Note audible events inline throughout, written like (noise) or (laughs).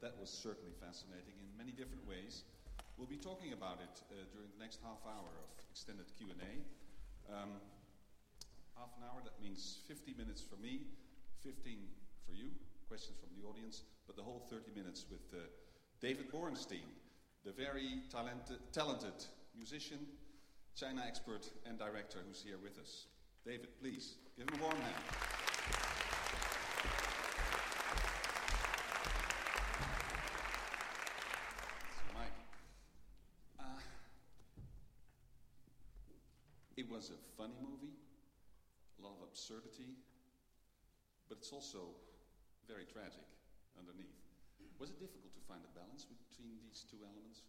that was certainly fascinating in many different ways. We'll be talking about it uh, during the next half hour of extended Q&A. Um, half an hour, that means 50 minutes for me, 15 for you, questions from the audience, but the whole 30 minutes with uh, David Borenstein, the very talented, talented musician, China expert, and director who's here with us. David, please, give him a warm hand. It was a funny movie, a lot of absurdity, but it's also very tragic underneath. Was it difficult to find a balance between these two elements?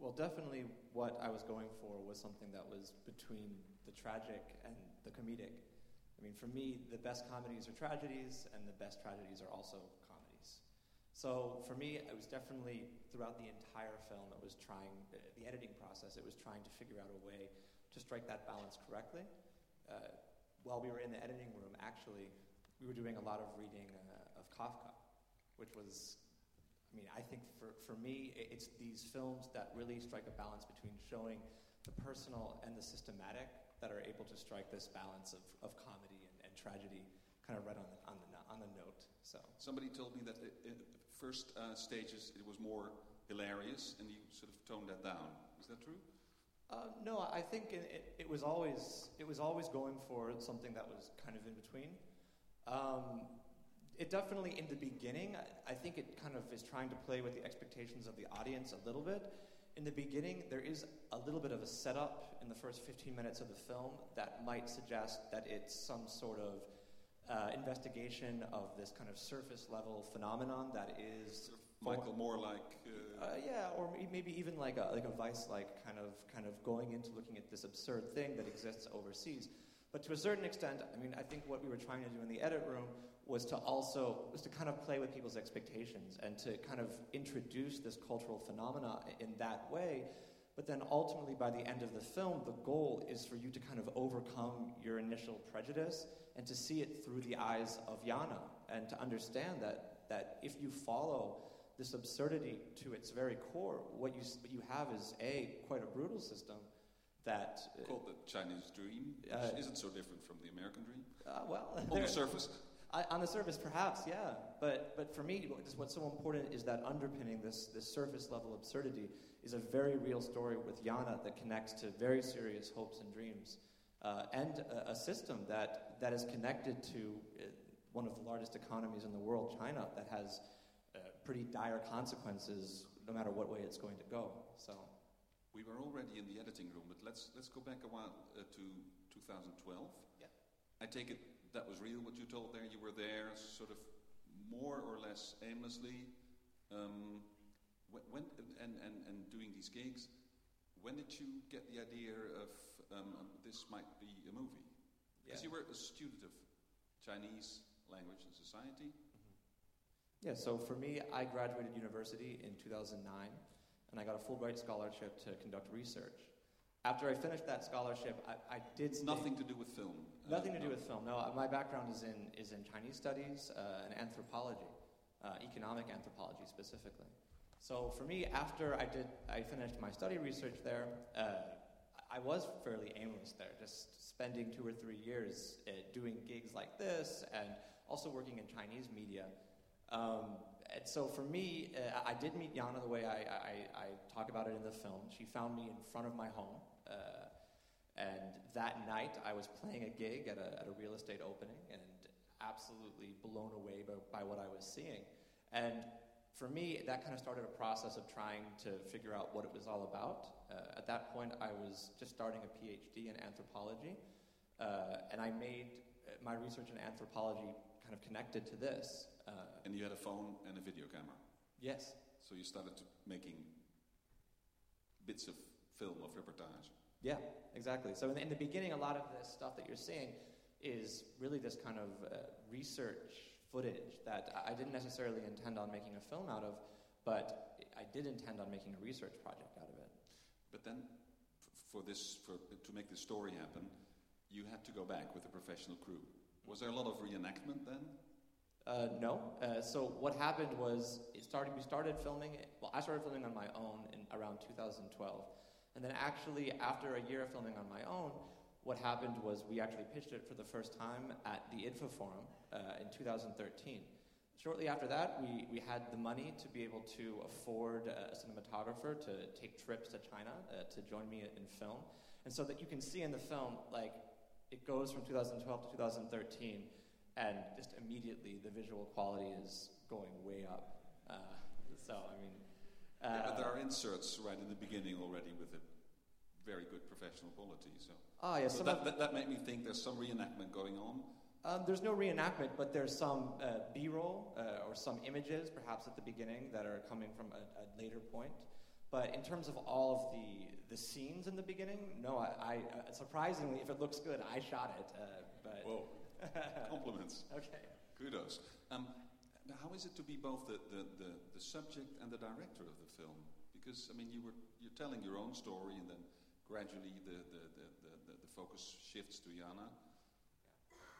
Well, definitely what I was going for was something that was between the tragic and the comedic. I mean, for me, the best comedies are tragedies, and the best tragedies are also comedies. So for me, it was definitely throughout the entire film, it was trying, the editing process, it was trying to figure out a way to strike that balance correctly. Uh, while we were in the editing room, actually, we were doing a lot of reading uh, of Kafka, which was, I mean, I think for, for me, it's these films that really strike a balance between showing the personal and the systematic that are able to strike this balance of, of comedy and, and tragedy kind of right on the, on the, on the note. So Somebody told me that the first uh, stages it was more hilarious and you sort of toned that down. Is that true? Uh, no, I think it, it, was always it was always going for something that was kind of in between. Um, it definitely in the beginning, I, I, think it kind of is trying to play with the expectations of the audience a little bit. In the beginning, there is a little bit of a setup in the first 15 minutes of the film that might suggest that it's some sort of uh, investigation of this kind of surface level phenomenon that is Michael Moore like. Uh... Uh, yeah, or maybe even like a like a Vice like kind of kind of going into looking at this absurd thing that exists overseas. But to a certain extent, I mean, I think what we were trying to do in the edit room was to also was to kind of play with people's expectations and to kind of introduce this cultural phenomena in that way. But then ultimately, by the end of the film, the goal is for you to kind of overcome your initial prejudice and to see it through the eyes of Yana and to understand that, that if you follow this absurdity to its very core, what you, what you have is A, quite a brutal system that. Uh, Called the Chinese dream, uh, isn't so different from the American dream. Uh, well, on the surface. I, on the surface, perhaps, yeah. But, but for me, what's so important is that underpinning this, this surface level absurdity is a very real story with Yana that connects to very serious hopes and dreams. Uh, and a, a, system that, that is connected to uh, one of the largest economies in the world, China, that has pretty dire consequences no matter what way it's going to go. So. We were already in the editing room, but let's, let's go back a while uh, to 2012. Yeah. I take it that was real what you told there. You were there, sort of more or less aimlessly, um, when, and, and, and doing these gigs. When did you get the idea of um, um this might be a movie? Because yeah. you were a student of Chinese language and society. Yeah, so for me, I graduated university in 2009, and I got a Fulbright scholarship to conduct research. After I finished that scholarship, I, I did. Stay, nothing to do with film. Uh, nothing to no. do with film. No, my background is in is in Chinese studies uh, and anthropology, uh, economic anthropology specifically. So for me, after I did, I finished my study research there. Uh, I was fairly aimless there, just spending two or three years uh, doing gigs like this, and also working in Chinese media. Um, and so for me, uh, I did meet Yana the way I, I, I, talk about it in the film. She found me in front of my home. Uh, and that night, I was playing a gig at a, at a real estate opening and absolutely blown away by, by what I was seeing. And for me, that kind of started a process of trying to figure out what it was all about. Uh, at that point, I was just starting a PhD in anthropology, uh, and I made uh, my research in anthropology kind of connected to this. Uh, and you had a phone and a video camera? Yes. So you started making bits of film, of reportage? Yeah, exactly. So in the, in the, beginning, a lot of this stuff that you're seeing is really this kind of uh, research footage that I didn't necessarily intend on making a film out of, but I did intend on making a research project out of it. But then, for this, for, to make this story happen, you had to go back with a professional crew. Was there a lot of reenactment then? Uh, no. Uh, so what happened was it started. We started filming. Well, I started filming on my own in around 2012, and then actually after a year of filming on my own, what happened was we actually pitched it for the first time at the IDFA Forum uh, in 2013. Shortly after that, we, we had the money to be able to afford a cinematographer to take trips to China uh, to join me in film. And so that you can see in the film, like, it goes from 2012 to 2013, and just immediately the visual quality is going way up. Uh, so, I mean. Uh, yeah, but there are inserts right in the beginning already with a very good professional quality. So, oh, yeah, so that, that, that made me think there's some reenactment going on. Um, there's no reenactment, but there's some uh, B-roll uh, or some images, perhaps at the beginning, that are coming from a, a, later point. But in terms of all of the the scenes in the beginning, no, I, I uh, surprisingly, if it looks good, I shot it. Uh, but whoa, (laughs) compliments. okay, kudos. Um, how is it to be both the, the, the, the subject and the director of the film? Because I mean, you were you're telling your own story, and then gradually the, the, the, the, the focus shifts to Yana.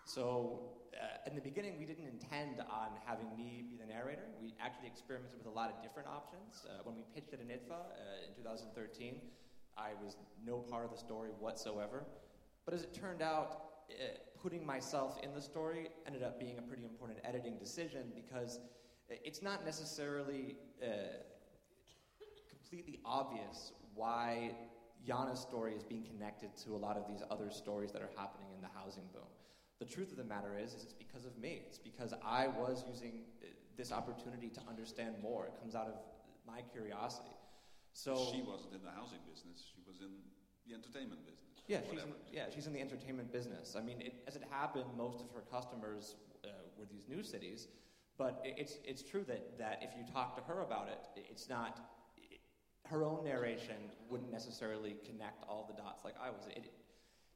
So, uh, in the beginning, we didn't intend on having me be the narrator. We actually experimented with a lot of different options. Uh, when we pitched it in IDFA uh, in 2013, I was no part of the story whatsoever. But as it turned out, uh, putting myself in the story ended up being a pretty important editing decision because it's not necessarily uh, completely obvious why Yana's story is being connected to a lot of these other stories that are happening in the housing boom. The truth of the matter is, is it's because of me. It's because I was using uh, this opportunity to understand more. It comes out of my curiosity. So she wasn't in the housing business; she was in the entertainment business. Yeah, she's in, yeah, she's in the entertainment business. I mean, it, as it happened, most of her customers uh, were these new cities. But it's it's true that that if you talk to her about it, it's not. her own narration wouldn't necessarily connect all the dots like I was. It,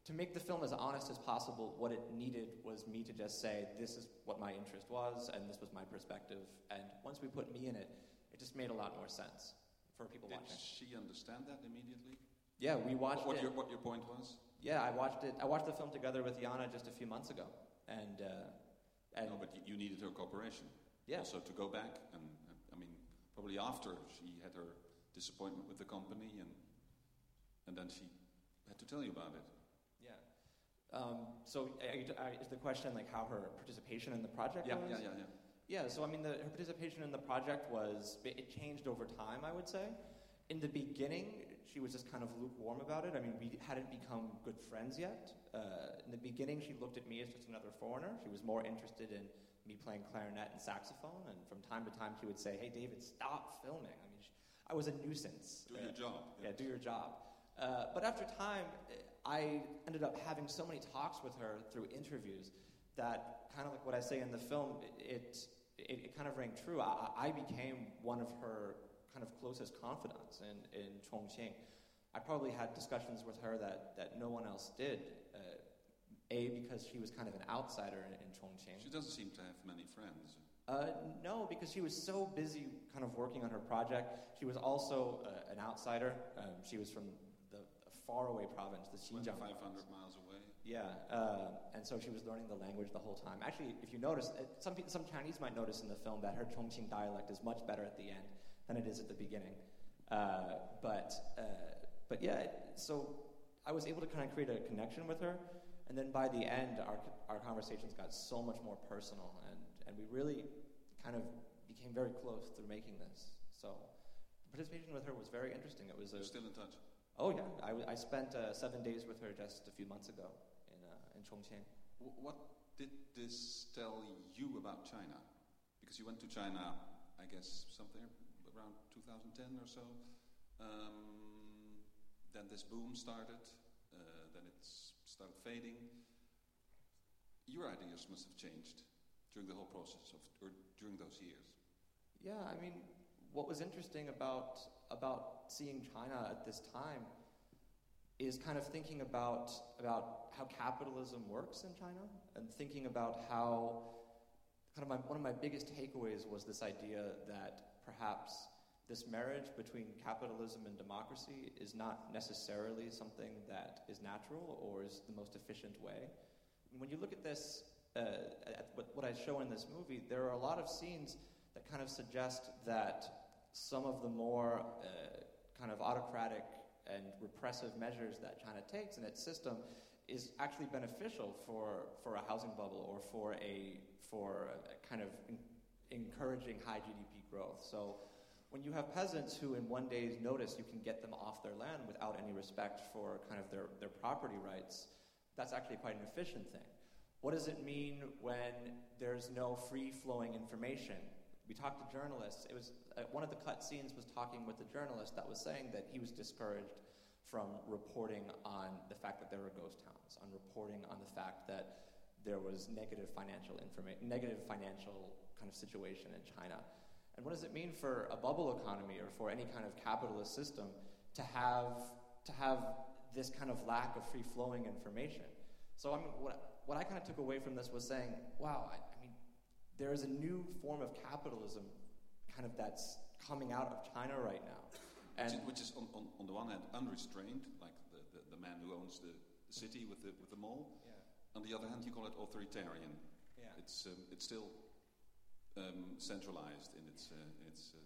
to make the film as honest as possible, what it needed was me to just say, this is what my interest was, and this was my perspective. And once we put me in it, it just made a lot more sense for people Did watching. Did she understand that immediately? Yeah, we watched what, it. Your, what your point was? Yeah, I watched it. I watched the film together with Yana just a few months ago, and uh, and no, but you needed her cooperation. Yeah. So to go back, and, and I mean, probably after she had her disappointment with the company, and and then she had to tell you about it. Um, so is the question like how her participation in the project yeah, was? Yeah, yeah, yeah. Yeah, so I mean, the, her participation in the project was, it changed over time, I would say. In the beginning, she was just kind of lukewarm about it. I mean, we hadn't become good friends yet. Uh, in the beginning, she looked at me as just another foreigner. She was more interested in me playing clarinet and saxophone. And from time to time, she would say, Hey, David, stop filming. I mean, she, I was a nuisance. Do uh, your job. Yeah, do your job. Uh, but after time, I ended up having so many talks with her through interviews that, kind of like what I say in the film, it, it, it kind of rang true. I, I, became one of her kind of closest confidants in, in Chongqing. I probably had discussions with her that, that no one else did. Uh, a, because she was kind of an outsider in, in Chongqing. She doesn't seem to have many friends. Uh, no, because she was so busy kind of working on her project. She was also uh, an outsider. Um, she was from faraway province, the Xinjiang 500 miles away. Yeah, uh, and so she was learning the language the whole time. Actually, if you notice, uh, some, some Chinese might notice in the film that her Chongqing dialect is much better at the end than it is at the beginning. Uh, but, uh, but yeah, so I was able to kind of create a connection with her, and then by the end, our, our conversations got so much more personal, and, and we really kind of became very close through making this. So participation with her was very interesting. It was a, still in touch. Oh yeah, I, I spent uh, seven days with her just a few months ago in uh, in Chongqing. what did this tell you about China? Because you went to China, I guess, something around 2010 or so. Um, then this boom started. Uh, then it started fading. Your ideas must have changed during the whole process of, or during those years. Yeah, I mean, what was interesting about about seeing China at this time is kind of thinking about about how capitalism works in China and thinking about how kind of my, one of my biggest takeaways was this idea that perhaps this marriage between capitalism and democracy is not necessarily something that is natural or is the most efficient way. When you look at this uh, what, what I show in this movie, there are a lot of scenes that kind of suggest that some of the more uh, kind of autocratic and repressive measures that China takes in its system is actually beneficial for, for a housing bubble or for a, for a kind of in, encouraging high GDP growth. So when you have peasants who, in one day's notice, you can get them off their land without any respect for kind of their, their property rights, that's actually quite an efficient thing. What does it mean when there's no free flowing information? We talked to journalists. It was uh, one of the cut scenes was talking with a journalist that was saying that he was discouraged from reporting on the fact that there were ghost towns, on reporting on the fact that there was negative financial information, negative financial kind of situation in China. And what does it mean for a bubble economy or for any kind of capitalist system to have to have this kind of lack of free flowing information? So I mean, what, what I kind of took away from this was saying, wow, I, there is a new form of capitalism kind of that's coming out of China right now. And which is, which is on, on, on, the one hand unrestrained, like the, the, the man who owns the, the, city with the, with the mall. Yeah. On the other hand, you call it authoritarian. Yeah. It's, um, it's still um, centralized in its, uh, its uh,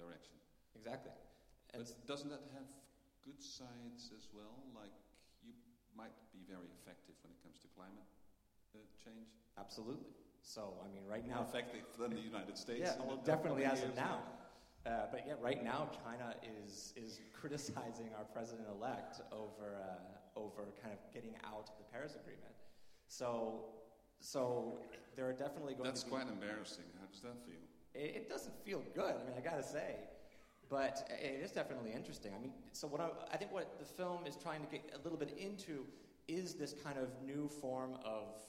direction. Exactly. And but doesn't that have good sides as well? Like you might be very effective when it comes to climate uh, change. Absolutely. So I mean, right now, more effective than the United States. Yeah, well, definitely as of now. Uh, but yeah, right now China is is criticizing our president-elect over uh, over kind of getting out of the Paris Agreement. So so there are definitely going That's to be. That's quite embarrassing. How does that feel? It, it, doesn't feel good. I mean, I gotta say, but it is definitely interesting. I mean, so what I, I think what the film is trying to get a little bit into is this kind of new form of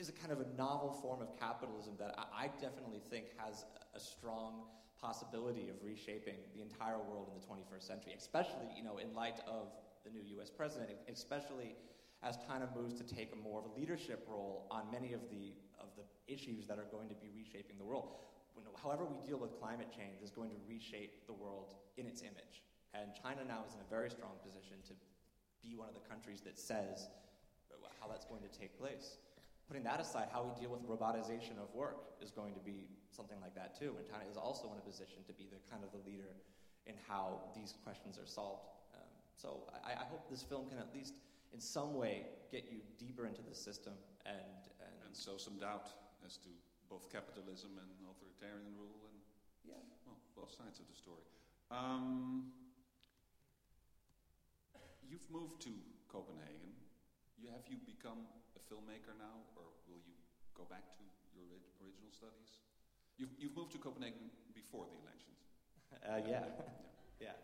is a kind of a novel form of capitalism that I, I definitely think has a strong possibility of reshaping the entire world in the 21st century, especially you know in light of the new U.S. president, especially as China moves to take a more of a leadership role on many of the, of the issues that are going to be reshaping the world. However, we deal with climate change is going to reshape the world in its image. And China now is in a very strong position to be one of the countries that says uh, how that's going to take place. Putting that aside, how we deal with robotization of work is going to be something like that too. And China is also in a position to be the kind of the leader in how these questions are solved. Um, so I, I hope this film can at least in some way get you deeper into the system and, and, and sow some doubt as to both capitalism and authoritarian rule and yeah. well, both sides of the story. Um, you've moved to Copenhagen. You, have you become a filmmaker now, or will you go back to your original studies? You've, you've moved to Copenhagen before the elections. (laughs) Uh, yeah. yeah.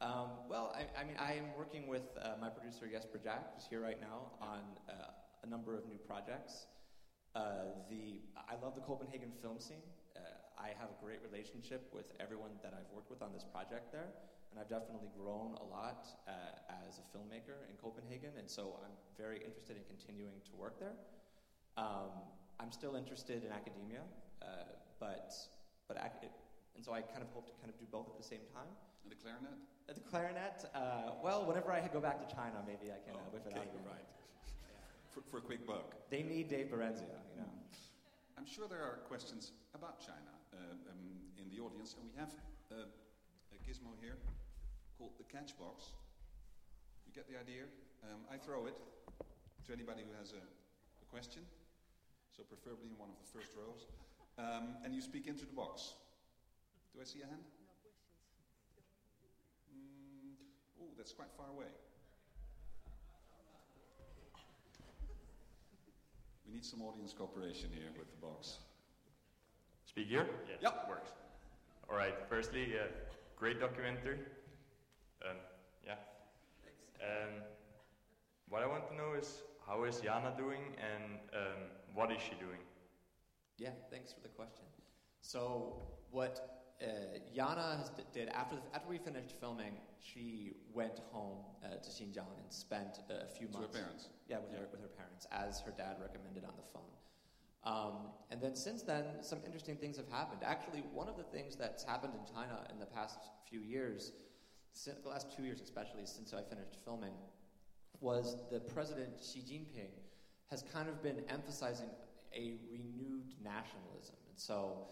Um, well, I, I, mean, I am working with uh, my producer Jesper Jack, who's here right now, on uh, a number of new projects. Uh, the I love the Copenhagen film scene. Uh, I have a great relationship with everyone that I've worked with on this project there, and I've definitely grown a lot uh, as a filmmaker in Copenhagen, and so I'm very interested in continuing to work there. Um, I'm still interested in academia, uh, but but ac- and so I kind of hope to kind of do both at the same time. And the clarinet? At the clarinet, uh, well, whenever I go back to China, maybe I can uh, whip it okay, out. Right. yeah. for, for, a quick buck. They need Dave Berenzio, you know. I'm sure there are questions about China uh, um, in the audience, and we have uh, a gizmo here called the catch box. You get the idea? Um, I throw it to anybody who has a, a, question, so preferably in one of the first rows, um, and you speak into the box. Do I see a hand? No questions. Mm, oh, that's quite far away. We need some audience cooperation here with the box. Speak here? Yes, yep. works. All right, firstly, uh, great documentary. Um, yeah. Um, what I want to know is how is Yana doing and um, what is she doing? Yeah, thanks for the question. So, what uh, Yana has, did after the, after we finished filming, she went home uh, to Xinjiang and spent a few months. With her parents. Yeah, with yeah. her with her parents, as her dad recommended on the phone. Um, and then since then, some interesting things have happened. Actually, one of the things that's happened in China in the past few years, the last two years especially, since I finished filming, was the president Xi Jinping has kind of been emphasizing a renewed nationalism. And so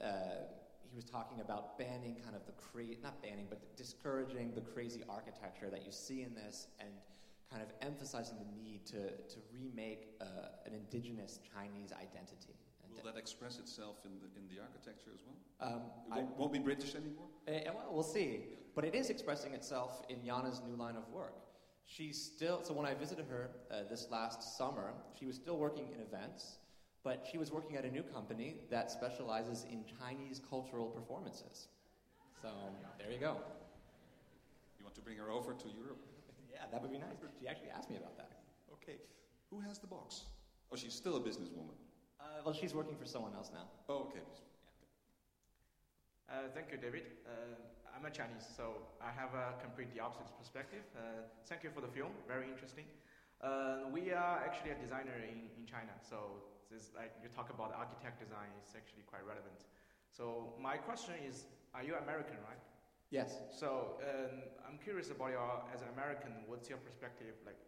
uh, he was talking about banning kind of the crazy, not banning, but discouraging the crazy architecture that you see in this and kind of emphasizing the need to, to remake uh, an indigenous Chinese identity. Will that express itself in the, in the architecture as well? Um, it won't, won't, be British anymore? Uh, well, we'll see. But it is expressing itself in Yana's new line of work. She's still, so when I visited her uh, this last summer, she was still working in events, but she was working at a new company that specializes in Chinese cultural performances. So there you go. You want to bring her over to Europe? (laughs) yeah, that would be nice. She actually asked me about that. Okay. Who has the box? Oh, she's still a businesswoman. Uh, well, she's working for someone else now. Oh, okay. Uh, thank you, David. Uh, I'm a Chinese, so I have a completely opposite perspective. Uh, thank you for the film, very interesting. Uh, we are actually a designer in, in China, so this like you talk about architect design is actually quite relevant. So my question is, are you American, right? Yes. So um, I'm curious about your, as an American, what's your perspective? Like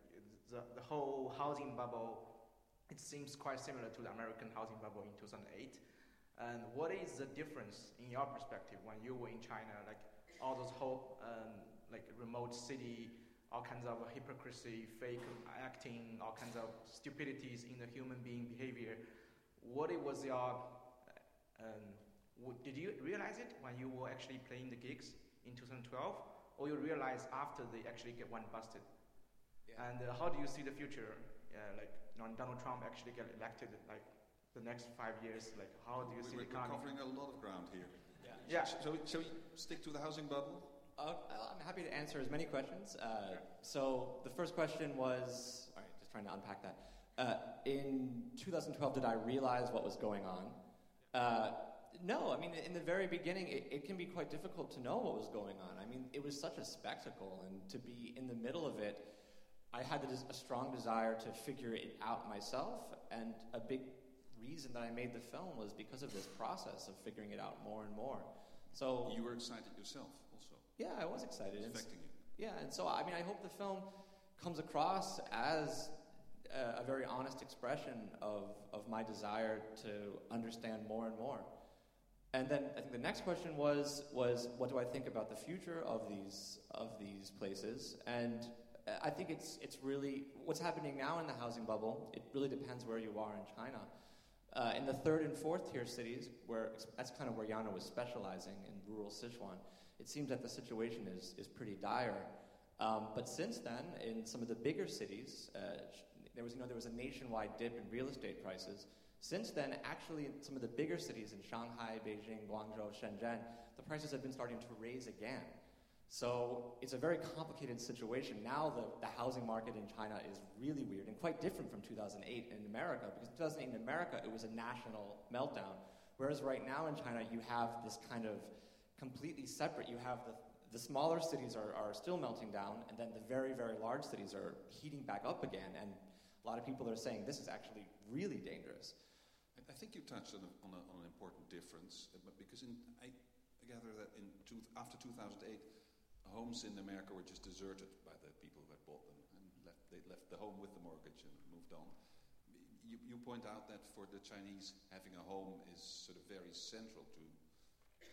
the, the whole housing bubble it seems quite similar to the American housing bubble in 2008. And what is the difference in your perspective when you were in China, like all those whole um, like remote city, all kinds of hypocrisy, fake acting, all kinds of stupidities in the human being behavior. What it was your, um, did you realize it when you were actually playing the gigs in 2012, or you realize after they actually get one busted? Yeah. And uh, how do you see the future? Uh, like when Donald Trump actually get elected, like the next five years, like how do you we, see we're, the economy? We're covering a lot of ground here. Yeah. yeah. So, so, we stick to the housing bubble? Uh, I'm happy to answer as many questions. Uh, so the first question was, all right, just trying to unpack that. Uh, in 2012, did I realize what was going on? Uh, no, I mean, in the very beginning, it, it, can be quite difficult to know what was going on. I mean, it was such a spectacle, and to be in the middle of it, I had a strong desire to figure it out myself, and a big reason that I made the film was because of this process of figuring it out more and more. So you were excited yourself, also. Yeah, I was excited. affecting you. Yeah, and so I mean, I hope the film comes across as a, a very honest expression of of my desire to understand more and more. And then I think the next question was was what do I think about the future of these of these places and I think it's, it's really what's happening now in the housing bubble. It really depends where you are in China. Uh, in the third and fourth tier cities, where that's kind of where Yana was specializing in rural Sichuan, it seems that the situation is, is pretty dire. Um, but since then, in some of the bigger cities, uh, there was you know there was a nationwide dip in real estate prices. Since then, actually, in some of the bigger cities in Shanghai, Beijing, Guangzhou, Shenzhen, the prices have been starting to raise again. So it's a very complicated situation. Now the, the housing market in China is really weird and quite different from 2008 in America, because 2008 in America it was a national meltdown. Whereas right now in China you have this kind of completely separate, you have the, the smaller cities are, are still melting down, and then the very, very large cities are heating back up again. And a lot of people are saying this is actually really dangerous. I think you touched on, a, on, a, on an important difference, because in, I gather that in two, after 2008, homes in America were just deserted by the people who had bought them and left, they left the home with the mortgage and moved on. You, you point out that for the Chinese, having a home is sort of very central to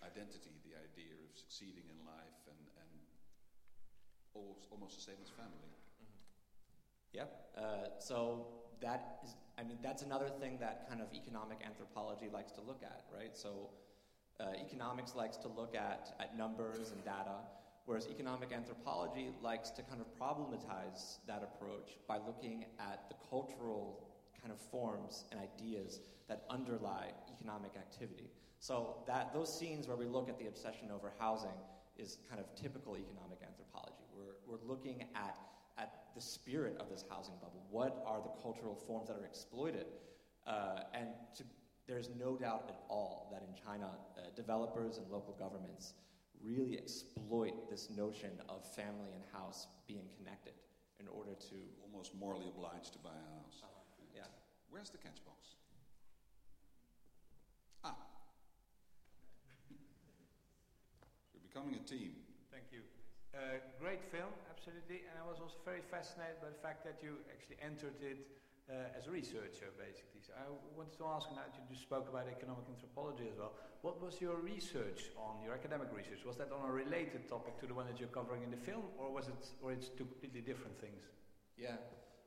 identity, the idea of succeeding in life and, and almost, almost the same as family. Mm-hmm. Yep. Uh, so that is, I mean, that's another thing that kind of economic anthropology likes to look at, right? So uh, economics likes to look at, at numbers and data. Whereas economic anthropology likes to kind of problematize that approach by looking at the cultural kind of forms and ideas that underlie economic activity. So that those scenes where we look at the obsession over housing is kind of typical economic anthropology. We're, we're looking at, at the spirit of this housing bubble. What are the cultural forms that are exploited? Uh, and to, there's no doubt at all that in China, uh, developers and local governments really exploit this notion of family and house being connected in order to. Almost morally obliged to buy a house. Uh, yeah. Where's the catch box? Ah. (laughs) You're becoming a team. Thank you. Uh, great film, absolutely. And I was also very fascinated by the fact that you actually entered it uh, as a researcher, basically. So I wanted to ask, now you just spoke about economic anthropology as well. What was your research on your academic research? Was that on a related topic to the one that you're covering in the film, or was it, or it's two completely different things? Yeah.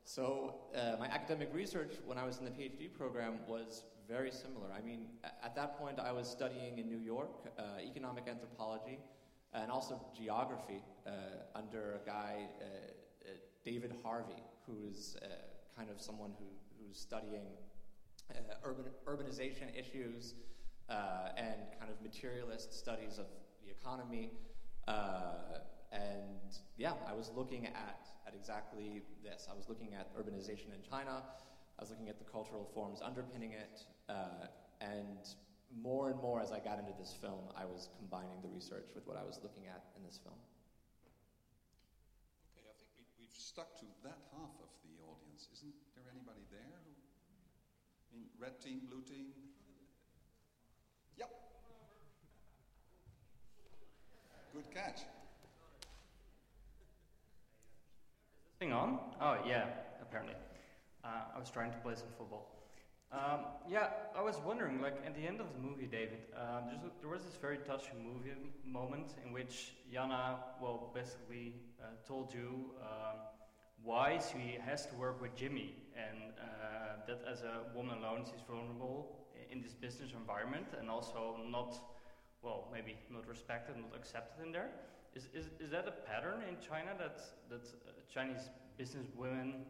So uh, my academic research when I was in the PhD program was very similar. I mean, at that point I was studying in New York uh, economic anthropology and also geography uh, under a guy, uh, uh, David Harvey, who's kind of someone who, who's studying urban, urbanization issues uh, and kind of materialist studies of the economy. Uh, and yeah, I was looking at, at exactly this. I was looking at urbanization in China, I was looking at the cultural forms underpinning it, uh, and more and more as I got into this film, I was combining the research with what I was looking at in this film. Okay, I think we, have stuck to that half of audience. Isn't there anybody there? Who, I mean, red team, blue team? Yep. Good catch. Thing on? Oh, yeah, apparently. Uh, I was trying to play some football. Um, yeah, I was wondering, like, at the end of the movie, David, uh, there was this very touching movie moment in which Yana, well, basically uh, told you um, why she has to work with Jimmy, and uh, that as a woman alone, she's vulnerable in this business environment, and also not well, maybe not respected, not accepted in there. Is, is, is that a pattern in China that, that uh, Chinese business women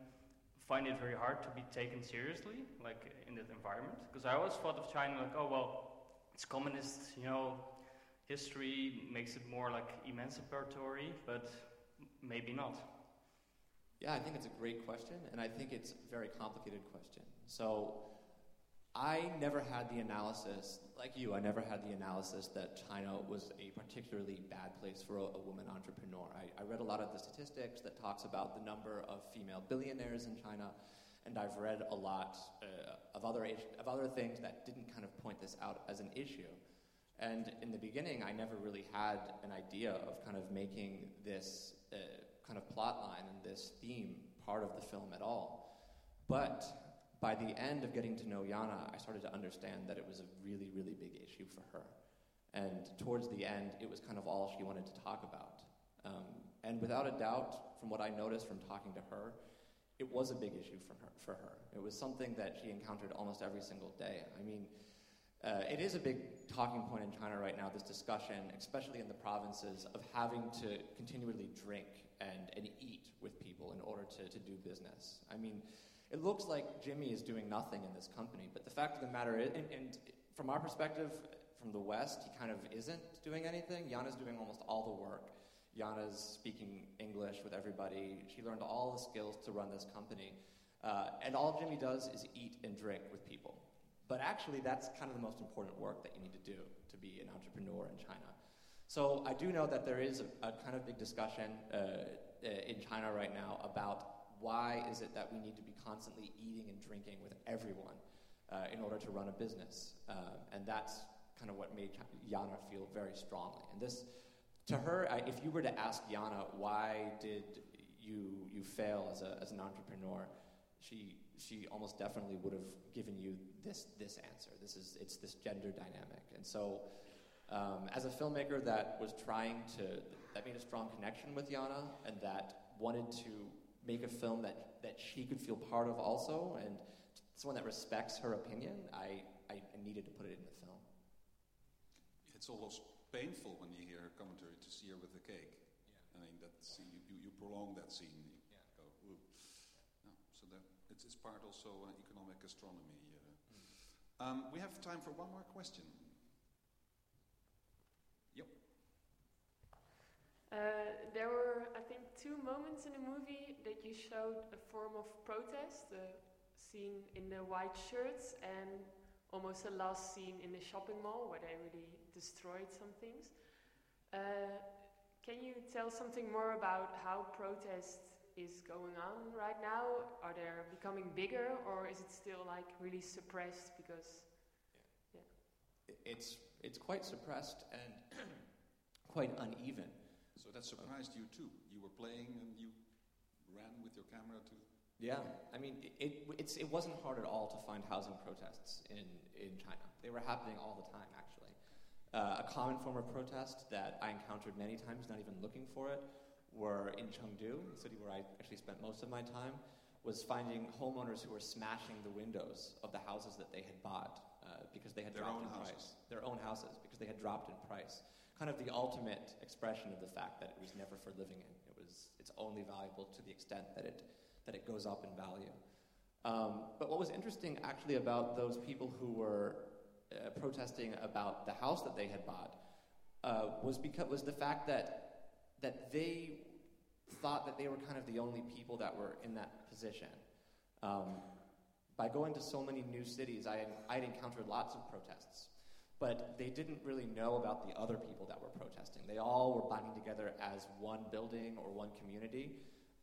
find it very hard to be taken seriously, like in that environment? Because I always thought of China like, oh, well, it's communist, you know, history makes it more like emancipatory, but maybe not. Yeah, I think it's a great question, and I think it's a very complicated question. So, I never had the analysis, like you, I never had the analysis that China was a particularly bad place for a, a woman entrepreneur. I, I, read a lot of the statistics that talks about the number of female billionaires in China, and I've read a lot uh, of, other, of other things that didn't kind of point this out as an issue. And in the beginning, I never really had an idea of kind of making this uh, kind of plot line and this theme part of the film at all. But by the end of getting to know Yana, I started to understand that it was a really, really big issue for her. And towards the end, it was kind of all she wanted to talk about. Um, and without a doubt, from what I noticed from talking to her, it was a big issue for her. For her. It was something that she encountered almost every single day. I mean, uh, it is a big talking point in China right now, this discussion, especially in the provinces, of having to continually drink and, and eat with people in order to, to do business. I mean, it looks like Jimmy is doing nothing in this company, but the fact of the matter is, and, and from our perspective, from the West, he kind of isn't doing anything. Yana's doing almost all the work. Yana's speaking English with everybody. She learned all the skills to run this company. Uh, and all Jimmy does is eat and drink with people. But actually, that's kind of the most important work that you need to do to be an entrepreneur in China. So I do know that there is a, a kind of big discussion uh, uh in China right now about why is it that we need to be constantly eating and drinking with everyone uh, in order to run a business? Uh, and that's kind of what made Yana feel very strongly. And this, to her, I, if you were to ask Yana, why did you, you fail as, a, as an entrepreneur, she, she almost definitely would have given you this, this answer. This is, it's this gender dynamic. And so, um, as a filmmaker that was trying to, that made a strong connection with Yana and that wanted to make a film that, that she could feel part of also, and someone that respects her opinion, I, I, I needed to put it in the film. It's almost painful when you hear her commentary to see her with the cake. Yeah. I mean, that scene, you, you, prolong that scene. You yeah. go, Ooh. No, so it's, it's part also uh, economic astronomy. Uh. Um, we have time for one more question. Uh, there were, I think, two moments in the movie that you showed a form of protest, the scene in the white shirts and almost the last scene in the shopping mall where they really destroyed some things. Uh, can you tell something more about how protest is going on right now? Are they becoming bigger or is it still like really suppressed because yeah. yeah. It's it's quite suppressed and (clears throat) quite uneven. So that surprised you too. You were playing and you ran with your camera to. Yeah, I mean, it, it, it wasn't hard at all to find housing protests in, in China. They were happening all the time, actually. Uh, a common form of protest that I encountered many times, not even looking for it, were in Chengdu, the city where I actually spent most of my time, was finding homeowners who were smashing the windows of the houses that they had bought uh, because they had Their dropped in houses. price. Their own houses, because they had dropped in price. Kind of the ultimate expression of the fact that it was never for living in. It was, it's only valuable to the extent that it, that it goes up in value. Um, but what was interesting actually about those people who were uh, protesting about the house that they had bought uh, was because was the fact that that they thought that they were kind of the only people that were in that position. Um, by going to so many new cities, I had, I had encountered lots of protests, but they didn't really know about the other people that were protesting. They all were binding together as one building or one community,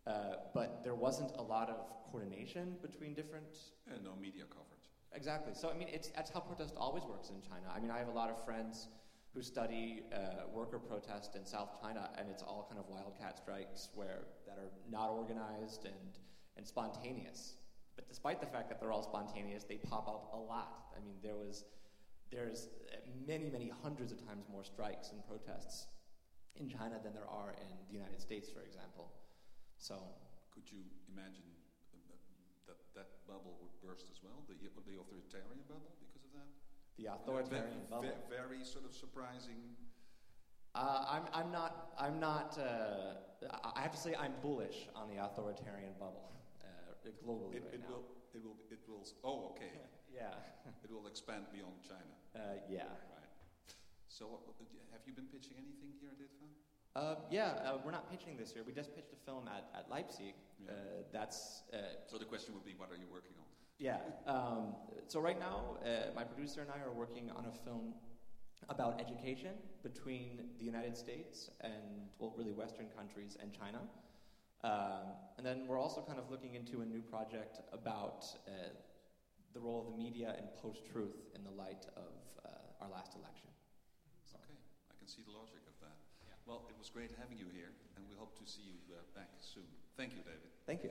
uh, but there wasn't a lot of coordination between different And no media coverage. Exactly. So, I mean, it's, that's how protest always works in China. I mean, I have a lot of friends who study uh, worker protest in South China, and it's all kind of wildcat strikes where that are not organized and, and spontaneous. But despite the fact that they're all spontaneous, they pop up a lot. I mean, there was there's uh, many, many hundreds of times more strikes and protests in China than there are in the United States, for example. So, Could you imagine that that, that bubble would burst as well, the, the authoritarian bubble, because? The authoritarian Ve- bubble. Very sort of surprising. Uh, I'm, I'm not, I'm not, uh, I have to say I'm bullish on the authoritarian bubble uh, globally It, right it now. will, it will, it will. Oh, okay. (laughs) Yeah, (laughs) it will expand beyond China, uh, yeah. right? So, what- have you been pitching anything here at IDFA? Uh, yeah, uh, we're not pitching this year. We just pitched a film at, at Leipzig. Yeah. Uh, that's, uh, So the question would be, what are you working on? Yeah. Um, so right now, uh, my producer and I are working on a film about education between the United States and, well, really Western countries and China. Um, and then we're also kind of looking into a new project about uh, the role of the media and post-truth in the light of uh, our last election. So, Okay, I can see the logic of that. Yeah. Well, it was great having you here, and we hope to see you uh, back soon. Thank you, David. thank you.